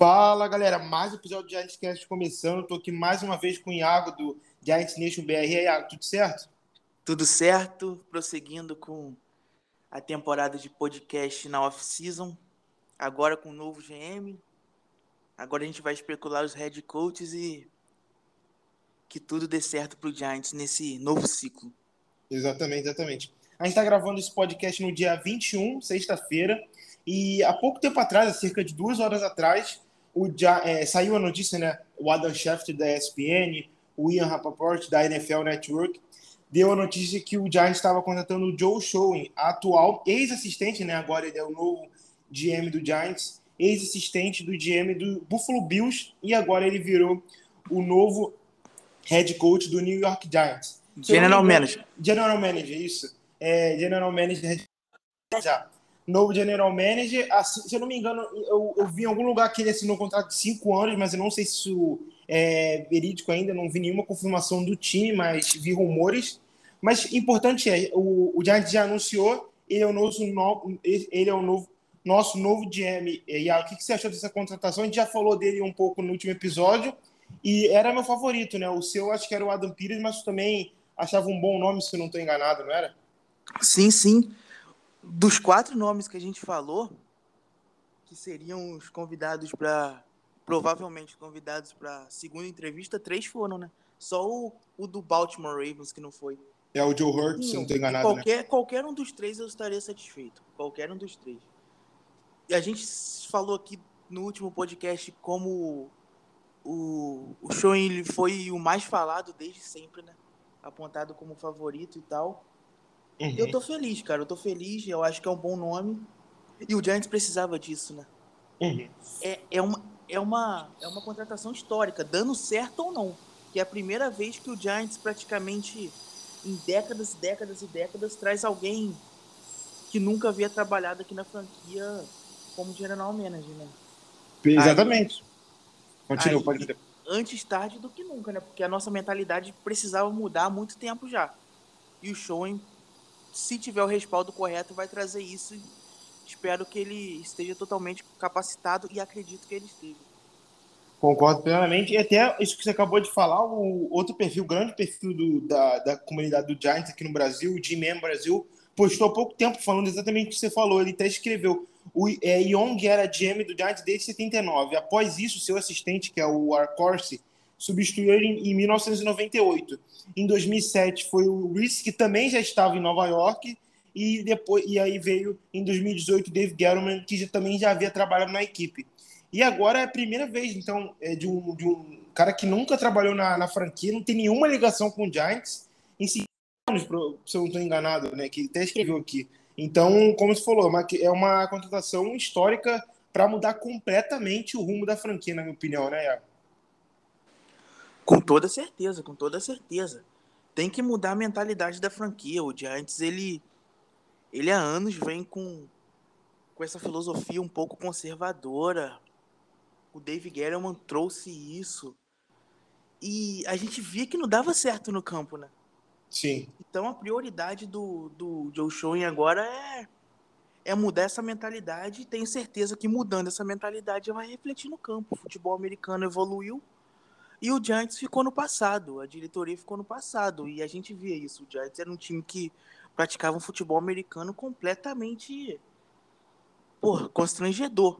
Fala galera, mais um episódio do Giants Cast começando. Estou aqui mais uma vez com o Iago do Giants Nation BR. E aí, Iago, tudo certo? Tudo certo, prosseguindo com a temporada de podcast na off-season, agora com o novo GM. Agora a gente vai especular os head coaches e que tudo dê certo para o Giants nesse novo ciclo. Exatamente, exatamente. A gente está gravando esse podcast no dia 21, sexta-feira, e há pouco tempo atrás, cerca de duas horas atrás, o, é, saiu a notícia, né? O Adam Schefter da ESPN, o Ian Rappaport da NFL Network, deu a notícia que o Giants estava contratando o Joe Schoen, atual ex-assistente, né? Agora ele é o novo GM do Giants, ex-assistente do GM do Buffalo Bills, e agora ele virou o novo head coach do New York Giants. General Manager. General Manager, isso. É, General Manager já novo general manager. Assim, se eu não me engano, eu, eu vi em algum lugar que ele assinou um contrato de cinco anos, mas eu não sei se isso é verídico ainda, não vi nenhuma confirmação do time, mas vi rumores. Mas importante é, o, o Giants já anunciou, ele é o nosso, no, ele é o novo, nosso novo GM. E o que, que você achou dessa contratação? A gente já falou dele um pouco no último episódio, e era meu favorito, né? O seu acho que era o Adam Pires, mas também achava um bom nome, se não estou enganado, não era? Sim, sim dos quatro nomes que a gente falou, que seriam os convidados para provavelmente convidados para segunda entrevista, três foram, né? Só o, o, do Baltimore Ravens que não foi. É o Joe Hurt, se não estou enganado. Né? Qualquer, né? qualquer um dos três eu estaria satisfeito. Qualquer um dos três. E a gente falou aqui no último podcast como o, o show ele foi o mais falado desde sempre, né? Apontado como favorito e tal. Uhum. Eu tô feliz, cara. Eu tô feliz. Eu acho que é um bom nome. E o Giants precisava disso, né? Uhum. É, é, uma, é, uma, é uma contratação histórica, dando certo ou não. Que é a primeira vez que o Giants praticamente em décadas, décadas e décadas traz alguém que nunca havia trabalhado aqui na franquia como general manager, né? Exatamente. Continua, pode dizer. Antes tarde do que nunca, né? Porque a nossa mentalidade precisava mudar há muito tempo já. E o Showen se tiver o respaldo correto, vai trazer isso. Espero que ele esteja totalmente capacitado e acredito que ele esteja. Concordo plenamente. E até isso que você acabou de falar, o outro perfil, o grande perfil do, da, da comunidade do Giants aqui no Brasil, o G-Man Brasil, postou há pouco tempo falando exatamente o que você falou. Ele até escreveu: o é, Young era GM do Giants desde 79. Após isso, seu assistente, que é o Arcorsi, substituiu ele em, em 1998. Em 2007 foi o Reese, que também já estava em Nova York, e depois e aí veio em 2018 Dave Gettleman, que já, também já havia trabalhado na equipe. E agora é a primeira vez, então, é de, um, de um cara que nunca trabalhou na, na franquia, não tem nenhuma ligação com o Giants, em cinco anos, se eu não estou enganado, né? Que até escreveu aqui. Então, como você falou, é uma contratação histórica para mudar completamente o rumo da franquia, na minha opinião, né, Iago? Com toda certeza, com toda certeza. Tem que mudar a mentalidade da franquia. O Giants, ele, ele há anos vem com, com essa filosofia um pouco conservadora. O Dave Gettleman trouxe isso. E a gente via que não dava certo no campo, né? Sim. Então a prioridade do, do Joe Schoen agora é, é mudar essa mentalidade. E tenho certeza que mudando essa mentalidade vai refletir no campo. O futebol americano evoluiu e o Giants ficou no passado, a diretoria ficou no passado, e a gente via isso. O Giants era um time que praticava um futebol americano completamente por constrangedor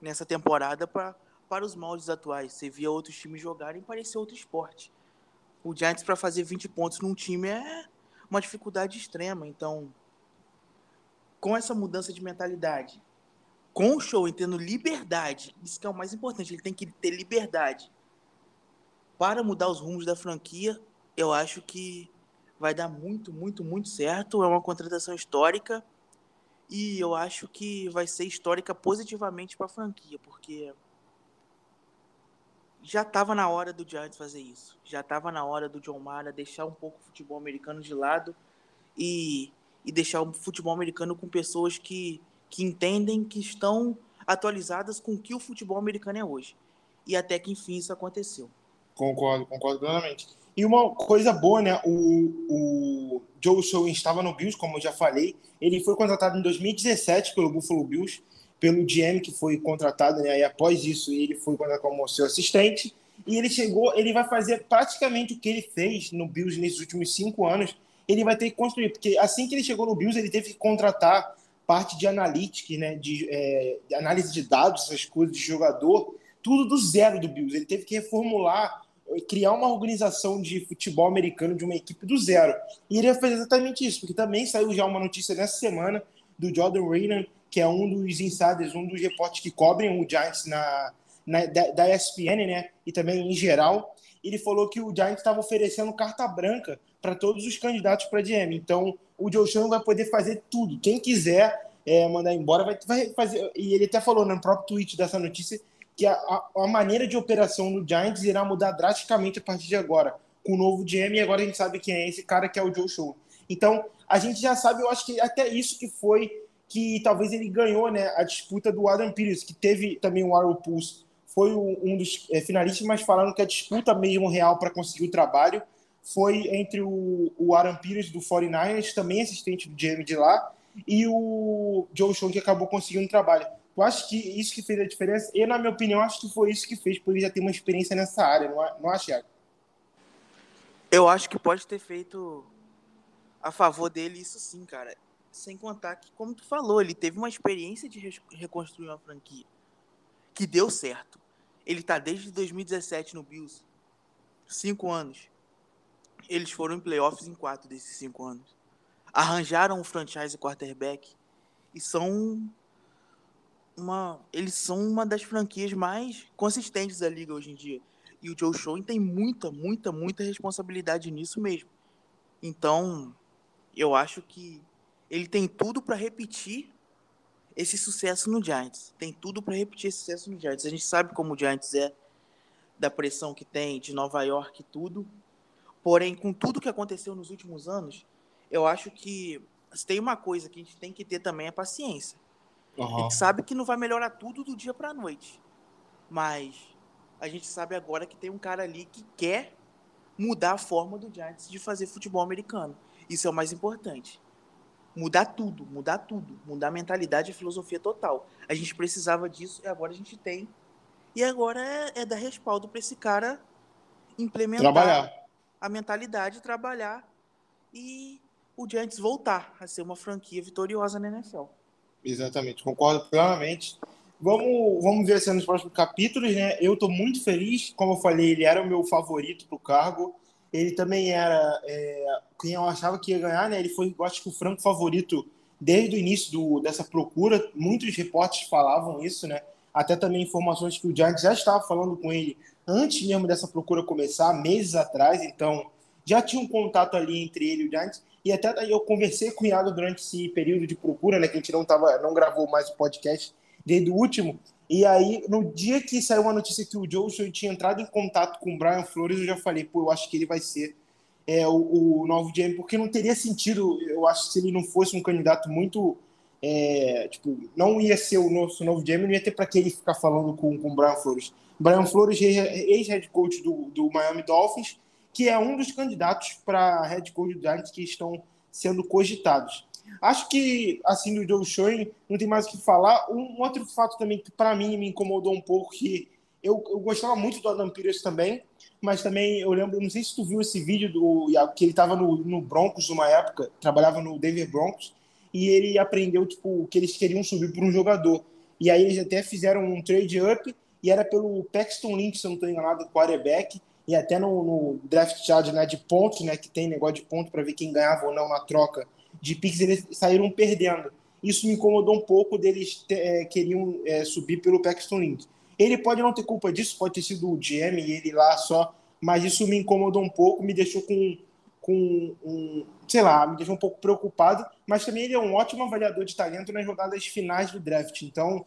nessa temporada pra, para os moldes atuais. Você via outros times jogarem e parecia outro esporte. O Giants, para fazer 20 pontos num time, é uma dificuldade extrema. Então, com essa mudança de mentalidade, com o show tendo liberdade, isso que é o mais importante, ele tem que ter liberdade para mudar os rumos da franquia, eu acho que vai dar muito, muito, muito certo. É uma contratação histórica e eu acho que vai ser histórica positivamente para a franquia, porque já estava na hora do Giants fazer isso. Já estava na hora do John Mara deixar um pouco o futebol americano de lado e, e deixar o futebol americano com pessoas que, que entendem, que estão atualizadas com o que o futebol americano é hoje. E até que enfim isso aconteceu. Concordo, concordo plenamente. E uma coisa boa, né? O, o Joe Schoen estava no Bills, como eu já falei. Ele foi contratado em 2017 pelo Buffalo Bills, pelo GM que foi contratado, né? E após isso ele foi contratado como seu assistente e ele chegou, ele vai fazer praticamente o que ele fez no Bills nesses últimos cinco anos. Ele vai ter que construir, porque assim que ele chegou no Bills, ele teve que contratar parte de analytics, né, de, é, de análise de dados, essas coisas de jogador, tudo do zero do Bills. Ele teve que reformular, criar uma organização de futebol americano de uma equipe do zero. E ele fazer exatamente isso, porque também saiu já uma notícia nessa semana do Jordan Raynan, que é um dos insiders, um dos repórteres que cobrem o Giants na, na da, da ESPN, né, e também em geral. Ele falou que o Giants estava oferecendo carta branca para todos os candidatos para GM. Então, o Joe Shannon vai poder fazer tudo. Quem quiser é, mandar embora vai, vai, fazer. E ele até falou no próprio tweet dessa notícia que a, a, maneira de operação do Giants irá mudar drasticamente a partir de agora, com o novo GM. E agora a gente sabe quem é esse cara que é o Joe Shannon. Então, a gente já sabe, eu acho que até isso que foi que talvez ele ganhou né, a disputa do Adam Pires, que teve também o Aaron Pulse, foi um dos é, finalistas, mas falando que a disputa mesmo real para conseguir o trabalho foi entre o, o Aaron Pires do 49ers, também assistente do GM de lá, e o Joe Sean, que acabou conseguindo trabalho. Eu acho que isso que fez a diferença, e na minha opinião, acho que foi isso que fez, por ele já ter uma experiência nessa área, não, não acha, Eu acho que pode ter feito a favor dele isso sim, cara. Sem contar que, como tu falou, ele teve uma experiência de reconstruir uma franquia que deu certo. Ele tá desde 2017 no Bills. Cinco anos. Eles foram em playoffs em quatro desses cinco anos. Arranjaram um franchise quarterback e são uma, eles são uma das franquias mais consistentes da liga hoje em dia. E o Joe Schoen tem muita, muita, muita responsabilidade nisso mesmo. Então, eu acho que ele tem tudo para repetir esse sucesso no Giants. Tem tudo para repetir esse sucesso no Giants. A gente sabe como o Giants é, da pressão que tem, de Nova York e tudo. Porém, com tudo que aconteceu nos últimos anos, eu acho que se tem uma coisa que a gente tem que ter também é paciência. Uhum. A gente sabe que não vai melhorar tudo do dia para a noite. Mas a gente sabe agora que tem um cara ali que quer mudar a forma do Giants de fazer futebol americano. Isso é o mais importante. Mudar tudo, mudar tudo, mudar a mentalidade e a filosofia total. A gente precisava disso e agora a gente tem. E agora é, é dar respaldo para esse cara implementar. Trabalhar a mentalidade, trabalhar e o Giants voltar a ser uma franquia vitoriosa na NFL. Exatamente, concordo plenamente. Vamos, vamos ver se nos próximos capítulos, né? Eu estou muito feliz, como eu falei, ele era o meu favorito para o cargo. Ele também era é, quem eu achava que ia ganhar, né? Ele foi, eu acho que o franco favorito desde o início do, dessa procura. Muitos repórteres falavam isso, né? Até também informações que o Giants já estava falando com ele antes mesmo dessa procura começar, meses atrás, então já tinha um contato ali entre ele e o Giants, e até eu conversei com o Iago durante esse período de procura, né, que a gente não, tava, não gravou mais o podcast desde o último, e aí no dia que saiu a notícia que o Joshua tinha entrado em contato com o Brian Flores, eu já falei, pô, eu acho que ele vai ser é, o, o novo GM, porque não teria sentido, eu acho, se ele não fosse um candidato muito é, tipo, não ia ser o nosso novo GM, não ia ter para que ele ficar falando com, com o Brian Flores. Brian Flores, ex-head coach do, do Miami Dolphins, que é um dos candidatos para head coach do Giants que estão sendo cogitados. Acho que, assim, do Joe Schoen, não tem mais o que falar. Um outro fato também que, para mim, me incomodou um pouco, que eu, eu gostava muito do Adam Pires também, mas também eu lembro, não sei se tu viu esse vídeo do que ele estava no, no Broncos numa época, trabalhava no Denver Broncos, e ele aprendeu, tipo, que eles queriam subir por um jogador. E aí eles até fizeram um trade up e era pelo Paxton Lynch, se eu não estou enganado, quarterback, e até no, no draft chart né, de pontos, né, que tem negócio de ponto para ver quem ganhava ou não na troca de picks, eles saíram perdendo. Isso me incomodou um pouco deles é, queriam é, subir pelo Paxton Lynch. Ele pode não ter culpa disso, pode ter sido o GM e ele lá só, mas isso me incomodou um pouco, me deixou com, com um, sei lá, me deixou um pouco preocupado, mas também ele é um ótimo avaliador de talento nas rodadas finais do draft. Então,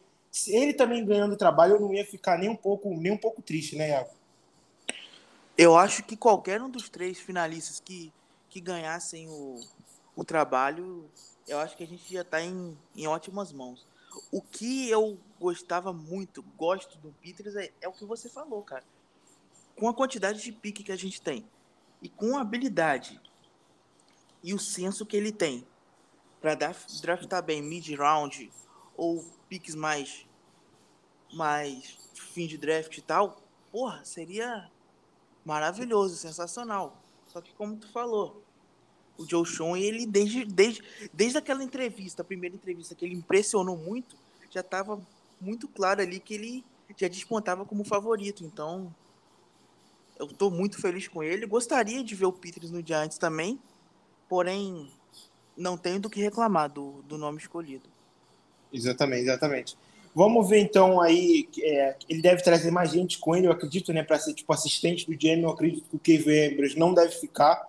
ele também ganhando trabalho, eu não ia ficar nem um pouco, nem um pouco triste, né, Iago? Eu acho que qualquer um dos três finalistas que, que ganhassem o, o trabalho, eu acho que a gente já está em, em ótimas mãos. O que eu gostava muito, gosto do Peters, é, é o que você falou, cara. Com a quantidade de pique que a gente tem e com a habilidade e o senso que ele tem para draftar bem mid-round ou piques mais mais fim de draft e tal, porra, seria maravilhoso, sensacional. Só que como tu falou, o Joe Sean, ele desde, desde, desde aquela entrevista, a primeira entrevista que ele impressionou muito, já estava muito claro ali que ele já despontava como favorito. Então, eu estou muito feliz com ele. Gostaria de ver o Peters no Giants também, porém, não tenho do que reclamar do, do nome escolhido. Exatamente, exatamente. Vamos ver então aí, é, ele deve trazer mais gente com ele, eu acredito, né, para ser tipo assistente do Jamie, eu acredito que o Kevin Ambrose não deve ficar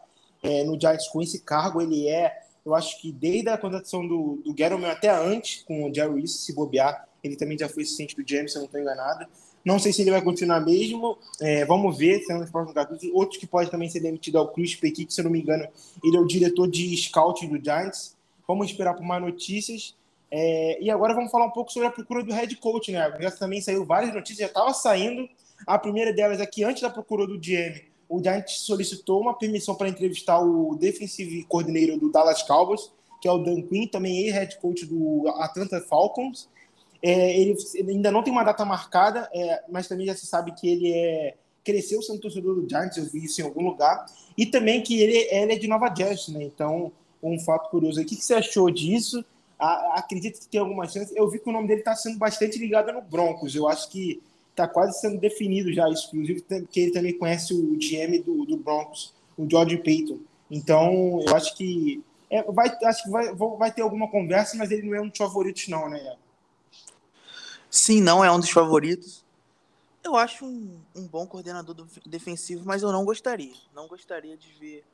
é, no Giants com esse cargo, ele é, eu acho que desde a contratação do, do Gettleman até antes, com o Jerry Reese, se bobear, ele também já foi assistente do James, se eu não estou enganado. Não sei se ele vai continuar mesmo, é, vamos ver, sendo nos próximos capítulos. Outro que pode também ser demitido é o Chris Petit, se eu não me engano, ele é o diretor de scouting do Giants. Vamos esperar por mais notícias. É, e agora vamos falar um pouco sobre a procura do head coach, né? Já também saiu várias notícias, já estava saindo. A primeira delas é que antes da procura do GM, o Giants solicitou uma permissão para entrevistar o defensive coordenador do Dallas Cowboys, que é o Dan Quinn, também ex-head coach do Atlanta Falcons. É, ele, ainda não tem uma data marcada, é, mas também já se sabe que ele é cresceu sendo torcedor do Giants, eu vi isso em algum lugar, e também que ele, ele é de Nova Jersey, né? Então, um fato curioso. O que, que você achou disso? A, acredito que tem alguma chance. Eu vi que o nome dele está sendo bastante ligado no Broncos. Eu acho que está quase sendo definido já, exclusivo, porque ele também conhece o GM do, do Broncos, o George Payton. Então, eu acho que é, vai, acho que vai, vai ter alguma conversa, mas ele não é um dos favoritos, não, né? Sim, não é um dos favoritos. Eu acho um, um bom coordenador defensivo, mas eu não gostaria. Não gostaria de ver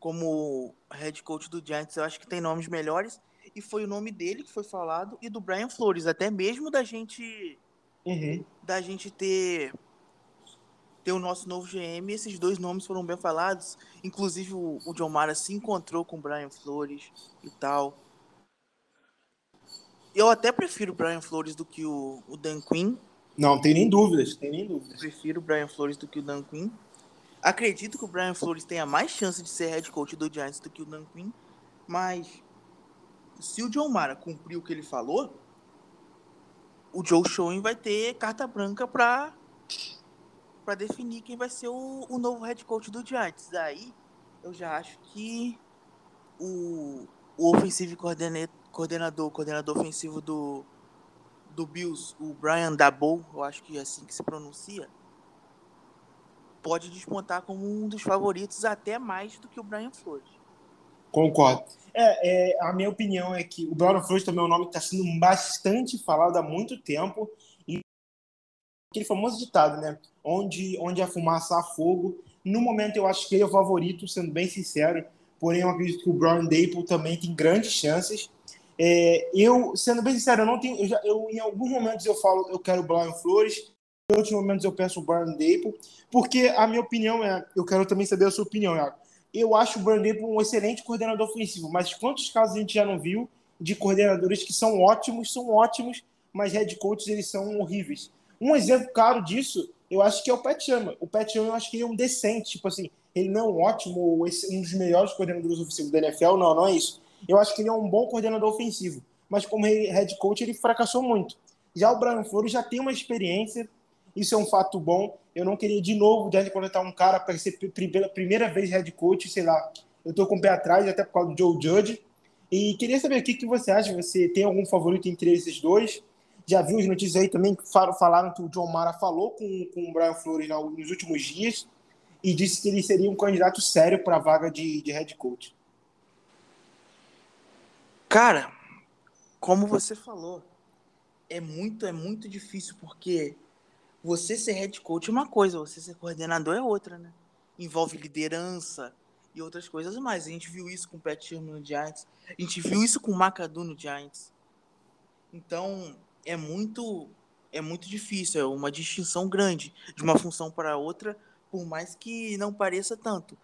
como head coach do Giants. Eu acho que tem nomes melhores. E foi o nome dele que foi falado e do Brian Flores. Até mesmo da gente. Uhum. Da gente ter. Ter o nosso novo GM. Esses dois nomes foram bem falados. Inclusive o, o John Mara se encontrou com o Brian Flores e tal. Eu até prefiro o Brian Flores do que o, o Dan Quinn. Não, tem nem dúvidas, tem nem dúvidas. Prefiro o Brian Flores do que o Dan Quinn. Acredito que o Brian Flores tenha mais chance de ser head coach do Giants do que o Dan Quinn, mas se o John Mara cumprir o que ele falou, o Joe Schoen vai ter carta branca para para definir quem vai ser o, o novo head coach do Giants. Daí eu já acho que o, o coordinator coordenador, coordenador ofensivo do, do Bills, o Brian Dabou, eu acho que é assim que se pronuncia, pode despontar como um dos favoritos até mais do que o Brian Flores. Concordo. É, é, a minha opinião é que o Brian Flores também é um nome que está sendo bastante falado há muito tempo. E aquele famoso ditado, né? Onde, onde a fumaça há fogo. No momento, eu acho que ele é o favorito, sendo bem sincero. Porém, eu acredito que o Brian Dable também tem grandes chances. É, eu, sendo bem sincero, eu não tenho. Eu, já, eu, em alguns momentos eu falo eu quero o Brian Flores, em outros momentos eu peço o Brian Dable, porque a minha opinião é. Eu quero também saber a sua opinião, Iago. Eu acho o Brian Dable um excelente coordenador ofensivo, mas quantos casos a gente já não viu de coordenadores que são ótimos, são ótimos, mas head coaches eles são horríveis. Um exemplo claro disso, eu acho que é o Pat Chama. O Pat Chama eu acho que ele é um decente, tipo assim, ele não é um ótimo, um dos melhores coordenadores ofensivos da NFL, não, não é isso eu acho que ele é um bom coordenador ofensivo, mas como head coach ele fracassou muito. Já o Brian Flores já tem uma experiência, isso é um fato bom. Eu não queria de novo de contratar um cara para ser primeira, primeira vez head coach, sei lá. Eu estou com o pé atrás, até por causa do Joe Judge. E queria saber o que, que você acha. Você tem algum favorito entre esses dois? Já viu as notícias aí também que falaram que o John Mara falou com, com o Brian Flores nos últimos dias e disse que ele seria um candidato sério para a vaga de, de head coach. Cara, como você falou, é muito, é muito difícil porque você ser head coach é uma coisa, você ser coordenador é outra, né? Envolve liderança e outras coisas mais. A gente viu isso com o Pat Sherman no Giants, a gente viu isso com o McAdoo no Giants. Então, é muito é muito difícil, é uma distinção grande de uma função para outra, por mais que não pareça tanto.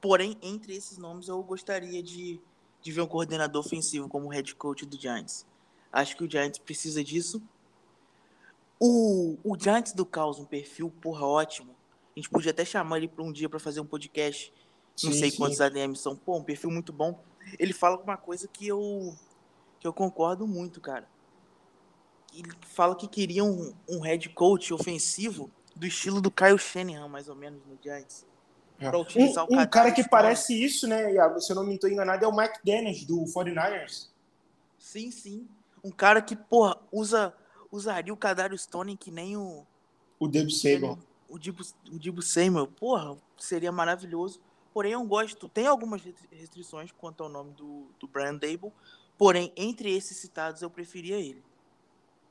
Porém, entre esses nomes eu gostaria de de ver um coordenador ofensivo como head coach do Giants. Acho que o Giants precisa disso. O, o Giants do Caos, um perfil, porra, ótimo. A gente podia até chamar ele para um dia para fazer um podcast. Não sim, sei sim. quantos ADMs são. Pô, um perfil muito bom. Ele fala uma coisa que eu, que eu concordo muito, cara. ele fala que queria um, um head coach ofensivo do estilo do Kyle Shanahan, mais ou menos, no Giants. É. Um, um cara que parece isso, né, Iago? Se eu não me estou enganado, é o Mike Dennis, do 49ers. Sim, sim. Um cara que, porra, usa, usaria o Cadário Stone que nem o. O Debo Samuel. O Debo, o Debo Samuel. Porra, seria maravilhoso. Porém, eu gosto. Tem algumas restrições quanto ao nome do, do Brian Dable. Porém, entre esses citados, eu preferia ele.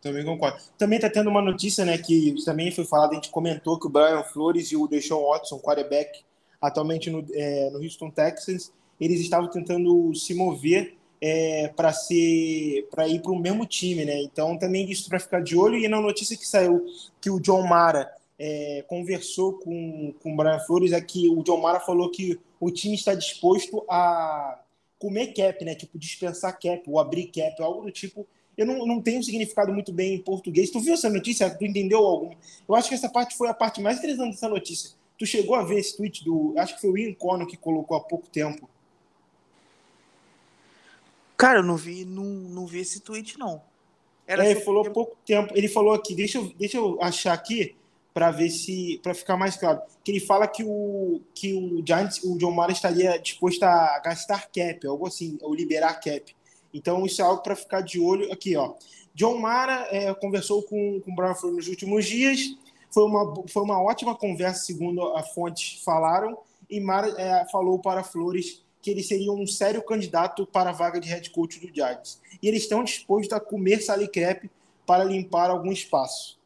Também concordo. Também está tendo uma notícia, né, que também foi falado, a gente comentou que o Brian Flores e o Deshaun Watson, quarterback, atualmente no, é, no Houston Texans, eles estavam tentando se mover é, para ser para ir para o mesmo time, né? Então também isso para ficar de olho e na notícia que saiu que o John Mara é, conversou com, com o Brian Flores é que o John Mara falou que o time está disposto a comer cap, né? Tipo dispensar cap ou abrir cap, algo do tipo. Eu não, não tenho significado muito bem em português. Tu viu essa notícia? Tu entendeu algum? Eu acho que essa parte foi a parte mais interessante dessa notícia Tu chegou a ver esse tweet do. Acho que foi o Ian Conor que colocou há pouco tempo. Cara, eu não vi, não, não vi esse tweet, não. Era é, ele falou há pouco tempo. Ele falou aqui, deixa eu, deixa eu achar aqui para ver se. para ficar mais claro. Que ele fala que o, que o Giants, o John Mara estaria disposto a gastar cap, algo assim, ou liberar cap. Então, isso é algo para ficar de olho aqui, ó. John Mara é, conversou com, com o Brown nos últimos dias foi uma, foi uma ótima conversa, segundo a fonte falaram, e Mara é, falou para Flores que eles seriam um sério candidato para a vaga de head coach do Giants. E eles estão dispostos a comer salicrep para limpar algum espaço.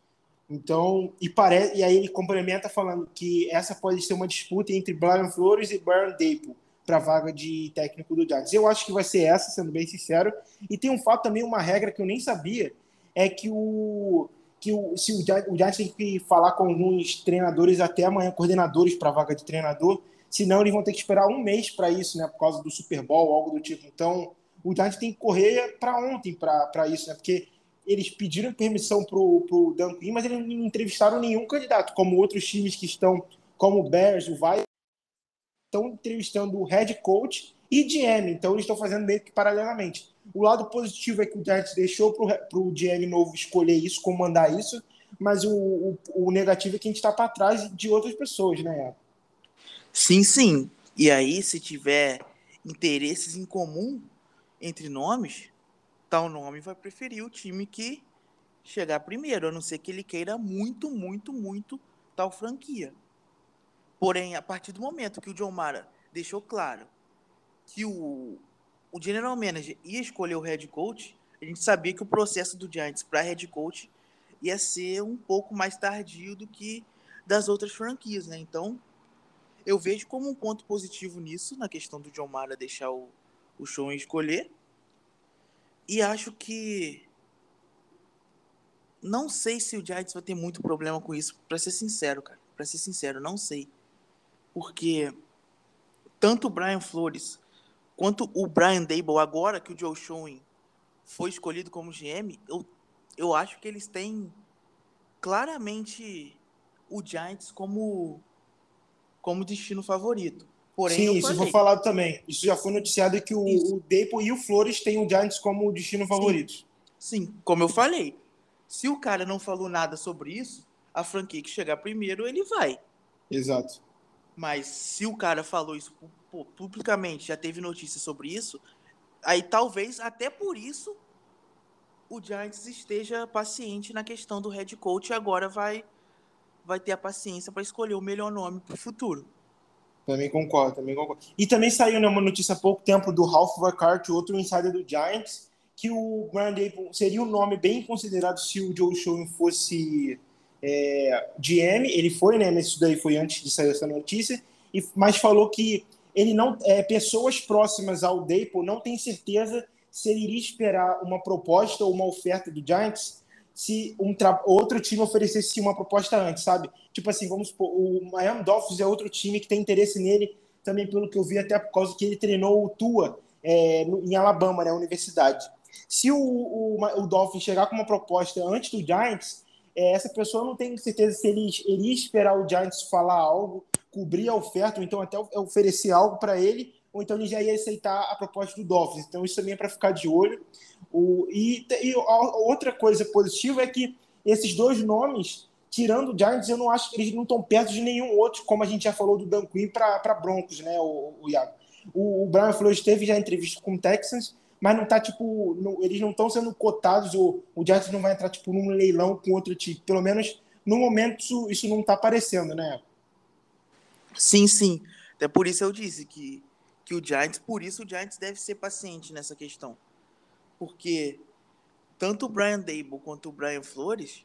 Então, e, pare... e aí ele complementa falando que essa pode ser uma disputa entre Brian Flores e Brian Dable para a vaga de técnico do Giants. Eu acho que vai ser essa, sendo bem sincero. E tem um fato também, uma regra que eu nem sabia, é que o que o, se o, Giants, o Giants tem que falar com alguns treinadores até amanhã, coordenadores para a vaga de treinador, senão eles vão ter que esperar um mês para isso, né, por causa do Super Bowl, algo do tipo. Então, o Giants tem que correr para ontem para isso, né, porque eles pediram permissão para o Dan Quinn, mas eles não entrevistaram nenhum candidato, como outros times que estão, como o Bears, o Vikings, estão entrevistando o head coach e GM, então eles estão fazendo meio que paralelamente. O lado positivo é que o Giants deixou para o GM novo escolher isso, comandar isso, mas o, o, o negativo é que a gente está para trás de outras pessoas, né? Sim, sim. E aí, se tiver interesses em comum entre nomes, tal nome vai preferir o time que chegar primeiro, a não ser que ele queira muito, muito, muito tal franquia. Porém, a partir do momento que o John Mara deixou claro que o, o general manager ia escolher o head coach, a gente sabia que o processo do Giants para head coach ia ser um pouco mais tardio do que das outras franquias, né? Então, eu vejo como um ponto positivo nisso, na questão do John Mara deixar o, o show escolher. E acho que não sei se o Giants vai ter muito problema com isso, para ser sincero, cara. Para ser sincero, não sei. Porque tanto o Brian Flores Quanto o Brian Dable, agora que o Joe Schoen foi escolhido como GM, eu, eu acho que eles têm claramente o Giants como, como destino favorito. Porém, Sim, isso foi falado também. Isso já foi noticiado que o, o Dable e o Flores têm o Giants como destino favorito. Sim. Sim, como eu falei. Se o cara não falou nada sobre isso, a franquia que chegar primeiro, ele vai. Exato. Mas se o cara falou isso publicamente já teve notícia sobre isso, aí talvez até por isso o Giants esteja paciente na questão do head coach e agora vai vai ter a paciência para escolher o melhor nome para o futuro. Também concordo, também concordo. E também saiu né, uma notícia há pouco tempo do Ralph Burkhardt, outro insider do Giants, que o Brian Dable seria um nome bem considerado se o Joe Schoen fosse é, GM. Ele foi, né? Mas isso daí foi antes de sair essa notícia. E, mas falou que ele não é, pessoas próximas ao Daypo não têm certeza se ele iria esperar uma proposta ou uma oferta do Giants se um outro time oferecesse uma proposta antes, sabe? Tipo assim, vamos supor, o Miami Dolphins é outro time que tem interesse nele, também pelo que eu vi, até por causa que ele treinou o Tua é, em Alabama, né, universidade. Se o, o, o Dolphins chegar com uma proposta antes do Giants, é, essa pessoa não tem certeza se ele iria esperar o Giants falar algo cobrir a oferta, ou então até oferecer algo para ele, ou então ele já ia aceitar a proposta do Dolphins. Então isso também é para ficar de olho. O, e, e outra coisa positiva é que esses dois nomes, tirando o Giants, eu não acho que eles não estão perto de nenhum outro, como a gente já falou do Dan Quinn para Broncos, né, o, o Iago. O, o Brian Flores teve já entrevista com o Texans, mas não tá, tipo, no, eles não estão sendo cotados, ou o Giants não vai entrar, tipo, num leilão com outro time. Pelo menos, no momento, isso, isso não tá aparecendo, né? Sim, sim. Até por isso eu disse que, que o Giants, por isso o Giants deve ser paciente nessa questão. Porque tanto o Brian Dable quanto o Brian Flores,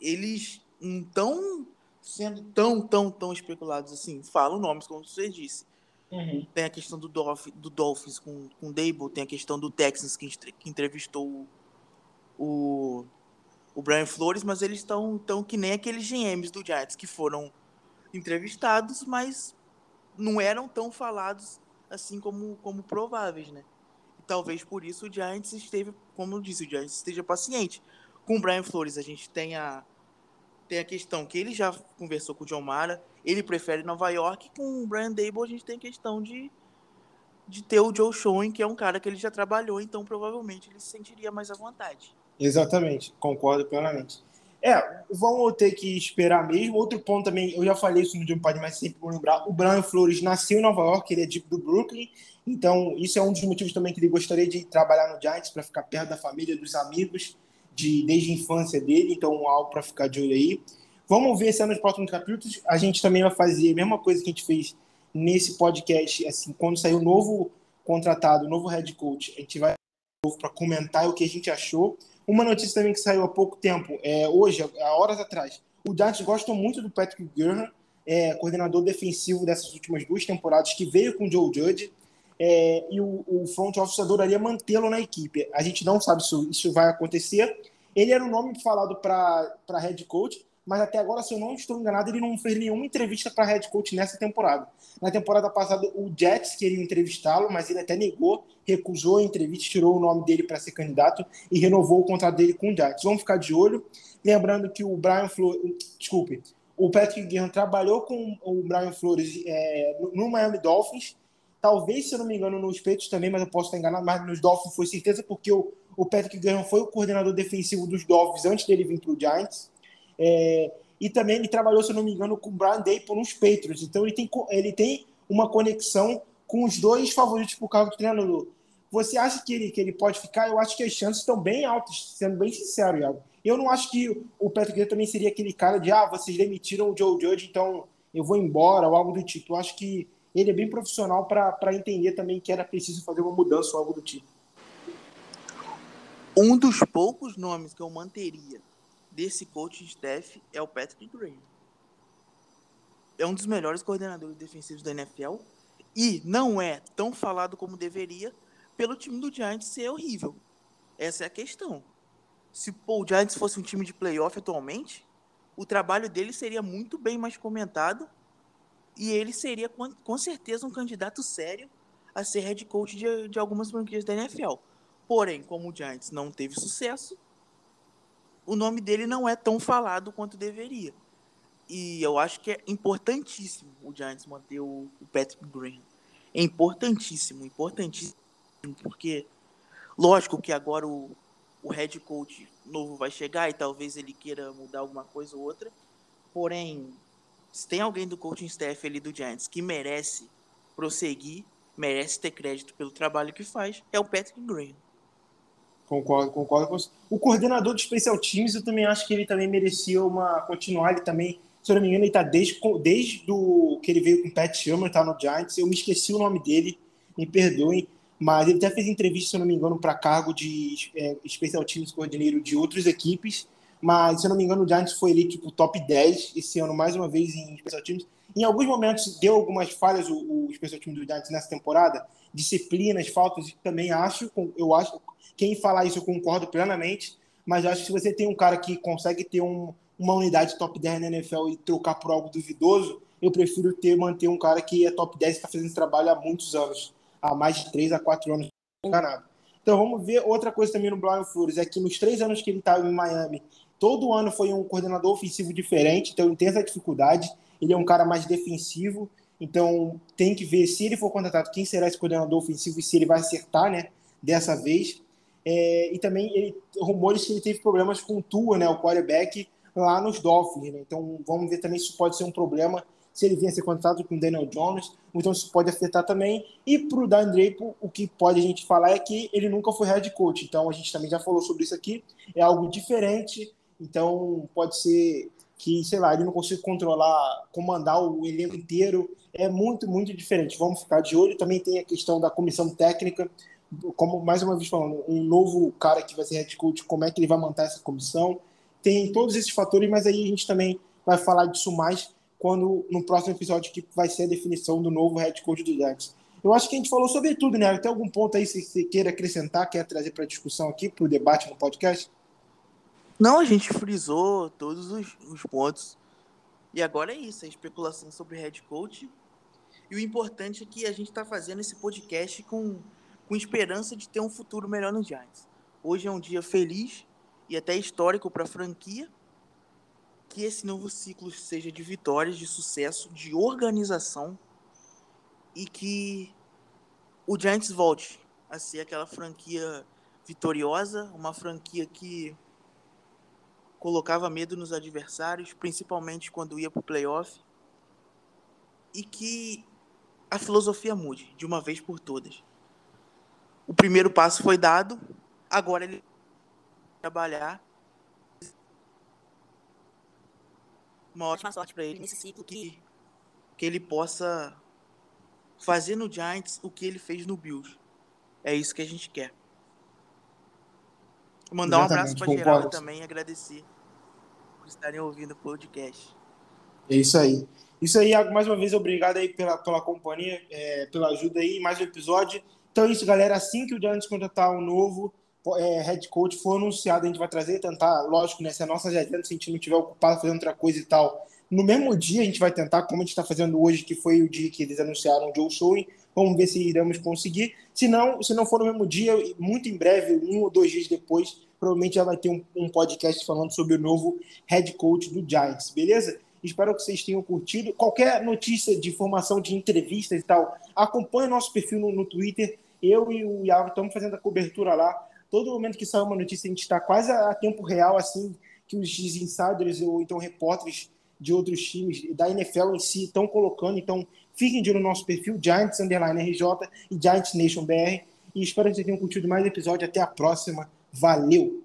eles não estão sendo tão, tão, tão especulados assim. Falo nomes, como você disse. Uhum. Tem a questão do, Dolph, do Dolphins com, com o Dable, tem a questão do Texans que, que entrevistou o, o Brian Flores, mas eles estão tão que nem aqueles GMs do Giants que foram entrevistados, mas não eram tão falados assim como, como prováveis, né? Talvez por isso o Giants esteve, como eu disse, o Giants esteja paciente. Com o Brian Flores a gente tem a, tem a questão que ele já conversou com o John Mara, ele prefere Nova York. Com o Brian Dable, a gente tem a questão de, de ter o Joe Schoen, que é um cara que ele já trabalhou, então provavelmente ele se sentiria mais à vontade. Exatamente, concordo plenamente. É, vamos ter que esperar mesmo. Outro ponto também, eu já falei isso no Jump Pad, mas sempre vou lembrar: o Brian Flores nasceu em Nova York, ele é tipo do Brooklyn, então isso é um dos motivos também que ele gostaria de trabalhar no Giants para ficar perto da família, dos amigos, de desde a infância dele, então algo para ficar de olho aí. Vamos ver se nos próximos capítulos a gente também vai fazer a mesma coisa que a gente fez nesse podcast, assim, quando sair o novo contratado, o novo head coach, a gente vai para comentar o que a gente achou. Uma notícia também que saiu há pouco tempo, é, hoje, há horas atrás, o Giants gosta muito do Patrick Graham, é, coordenador defensivo dessas últimas duas temporadas, que veio com o Joe Judge, é, e o, o front office adoraria mantê-lo na equipe. A gente não sabe se isso, vai acontecer. Ele era o nome falado para head coach, mas até agora, se eu não estou enganado, ele não fez nenhuma entrevista para head coach nessa temporada. Na temporada passada, o Jets queria entrevistá-lo, mas ele até negou, recusou a entrevista, tirou o nome dele para ser candidato e renovou o contrato dele com o Jets. Vamos ficar de olho. Lembrando que o Brian Flores, desculpe, o Patrick Guerra trabalhou com o Brian Flores é, no Miami Dolphins, talvez, se eu não me engano, nos Peitos também, mas eu posso estar enganado, mas nos Dolphins foi certeza, porque o, Patrick Graham foi o coordenador defensivo dos Dolphins antes dele vir para o Giants. É, e também ele trabalhou, se não me engano, com o Brian Day por uns Patriots. Então ele tem, ele tem uma conexão com os dois favoritos para o cargo de treinador. Você acha que ele, que ele pode ficar? Eu acho que as chances estão bem altas, sendo bem sincero, Iago. Eu não acho que o Patrick também seria aquele cara de, ah, vocês demitiram o Joe Judge, então eu vou embora, ou algo do tipo. Eu acho que ele é bem profissional para entender também que era preciso fazer uma mudança ou algo do tipo. Um dos poucos nomes que eu manteria desse coaching staff é o Patrick Graham. É um dos melhores coordenadores defensivos da NFL e não é tão falado como deveria pelo time do Giants ser horrível. Essa é a questão. Se o Giants fosse um time de playoff atualmente, o trabalho dele seria muito bem mais comentado e ele seria com, com certeza um candidato sério a ser head coach de, de algumas franquias da NFL. Porém, como o Giants não teve sucesso, o nome dele não é tão falado quanto deveria. E eu acho que é importantíssimo o Giants manter o, Patrick Graham. É importantíssimo, importantíssimo, porque lógico que agora o, o head coach novo vai chegar e talvez ele queira mudar alguma coisa ou outra. Porém, se tem alguém do coaching staff ali do Giants que merece prosseguir, merece ter crédito pelo trabalho que faz, é o Patrick Graham. Concordo, concordo com você. O coordenador de Special Teams, eu também acho que ele também merecia uma continuar. Ele também, se eu não me engano, ele está desde, desde do, que ele veio com o Pat Sherman, tá no Giants. Eu me esqueci o nome dele, me perdoem. Mas ele até fez entrevista, se eu não me engano, para cargo de é, Special Teams coordenador de outras equipes. Mas, se eu não me engano, o Giants foi ali, tipo, top 10 esse ano, mais uma vez, em Special Teams. Em alguns momentos deu algumas falhas o, o Special Teams do Giants nessa temporada, disciplinas, faltas, também acho, eu acho, quem falar isso eu concordo plenamente, mas acho que se você tem um cara que consegue ter um, uma unidade top 10 na NFL e trocar por algo duvidoso, eu prefiro ter manter um cara que é top 10 e está fazendo esse trabalho há muitos anos, há mais de 3 a 4 anos, enganado. Então vamos ver outra coisa também no Brian Flores, é que nos três anos que ele estava em Miami, todo ano foi um coordenador ofensivo diferente, então essa dificuldade, ele é um cara mais defensivo, então tem que ver se ele for contratado, quem será esse coordenador ofensivo e se ele vai acertar, né? dessa vez. É, e também ele, rumores que ele teve problemas com o Tua, né, o quarterback, lá nos Dolphins. Né? Então vamos ver também se isso pode ser um problema se ele vier a ser contratado com o Daniel Jones, então isso pode afetar também. E para o Dan Draper, o que pode a gente falar é que ele nunca foi head coach, então a gente também já falou sobre isso aqui, é algo diferente, então pode ser que, sei lá, ele não consiga controlar, comandar o elenco inteiro, é muito, muito diferente. Vamos ficar de olho. Também tem a questão da comissão técnica, como mais uma vez falando, um novo cara que vai ser head coach, como é que ele vai montar essa comissão. Tem todos esses fatores, mas aí a gente também vai falar disso mais quando no próximo episódio que vai ser a definição do novo head coach do Giants. Eu acho que a gente falou sobre tudo, né? Tem algum ponto aí que você queira acrescentar, quer trazer para discussão aqui, para o debate no podcast? Não, a gente frisou todos os, os pontos. E agora é isso, a especulação sobre head coach. E o importante é que a gente está fazendo esse podcast com, com esperança de ter um futuro melhor no Giants. Hoje é um dia feliz e até histórico para a franquia. Que esse novo ciclo seja de vitórias, de sucesso, de organização e que o Giants volte a ser aquela franquia vitoriosa, uma franquia que colocava medo nos adversários, principalmente quando ia para o playoff, e que a filosofia mude de uma vez por todas. O primeiro passo foi dado, agora ele trabalhar uma ótima sorte para ele nesse ciclo que, que ele possa fazer no Giants o que ele fez no Bills. É isso que a gente quer. Mandar Exatamente, um abraço para geral também e agradecer por estarem ouvindo o podcast. É isso aí. Isso aí, mais uma vez, obrigado aí pela, pela companhia, é, pela ajuda aí, mais um episódio. Então é isso, galera. Assim que o Giants contratar um novo é, head coach for anunciado, a gente vai trazer, tentar, lógico, né, se a nossa agenda, se a gente não estiver ocupado fazendo outra coisa e tal, no mesmo dia a gente vai tentar, como a gente está fazendo hoje, que foi o dia que eles anunciaram o Joe Showing, vamos ver se iremos conseguir. Se não, se não for no mesmo dia, muito em breve, um ou dois dias depois, provavelmente já vai ter um, um podcast falando sobre o novo head coach do Giants, beleza? Espero que vocês tenham curtido. Qualquer notícia de informação de entrevistas e tal, acompanhe nosso perfil no, no Twitter. Eu e o Iago estamos fazendo a cobertura lá. Todo momento que sai uma notícia, a gente está quase a tempo real, assim, que os insiders ou então repórteres de outros times da NFL em si estão colocando. Então, fiquem de olho no nosso perfil, Giants Underline RJ e Giants Nation BR. E espero que vocês tenham curtido mais episódio. Até a próxima. Valeu!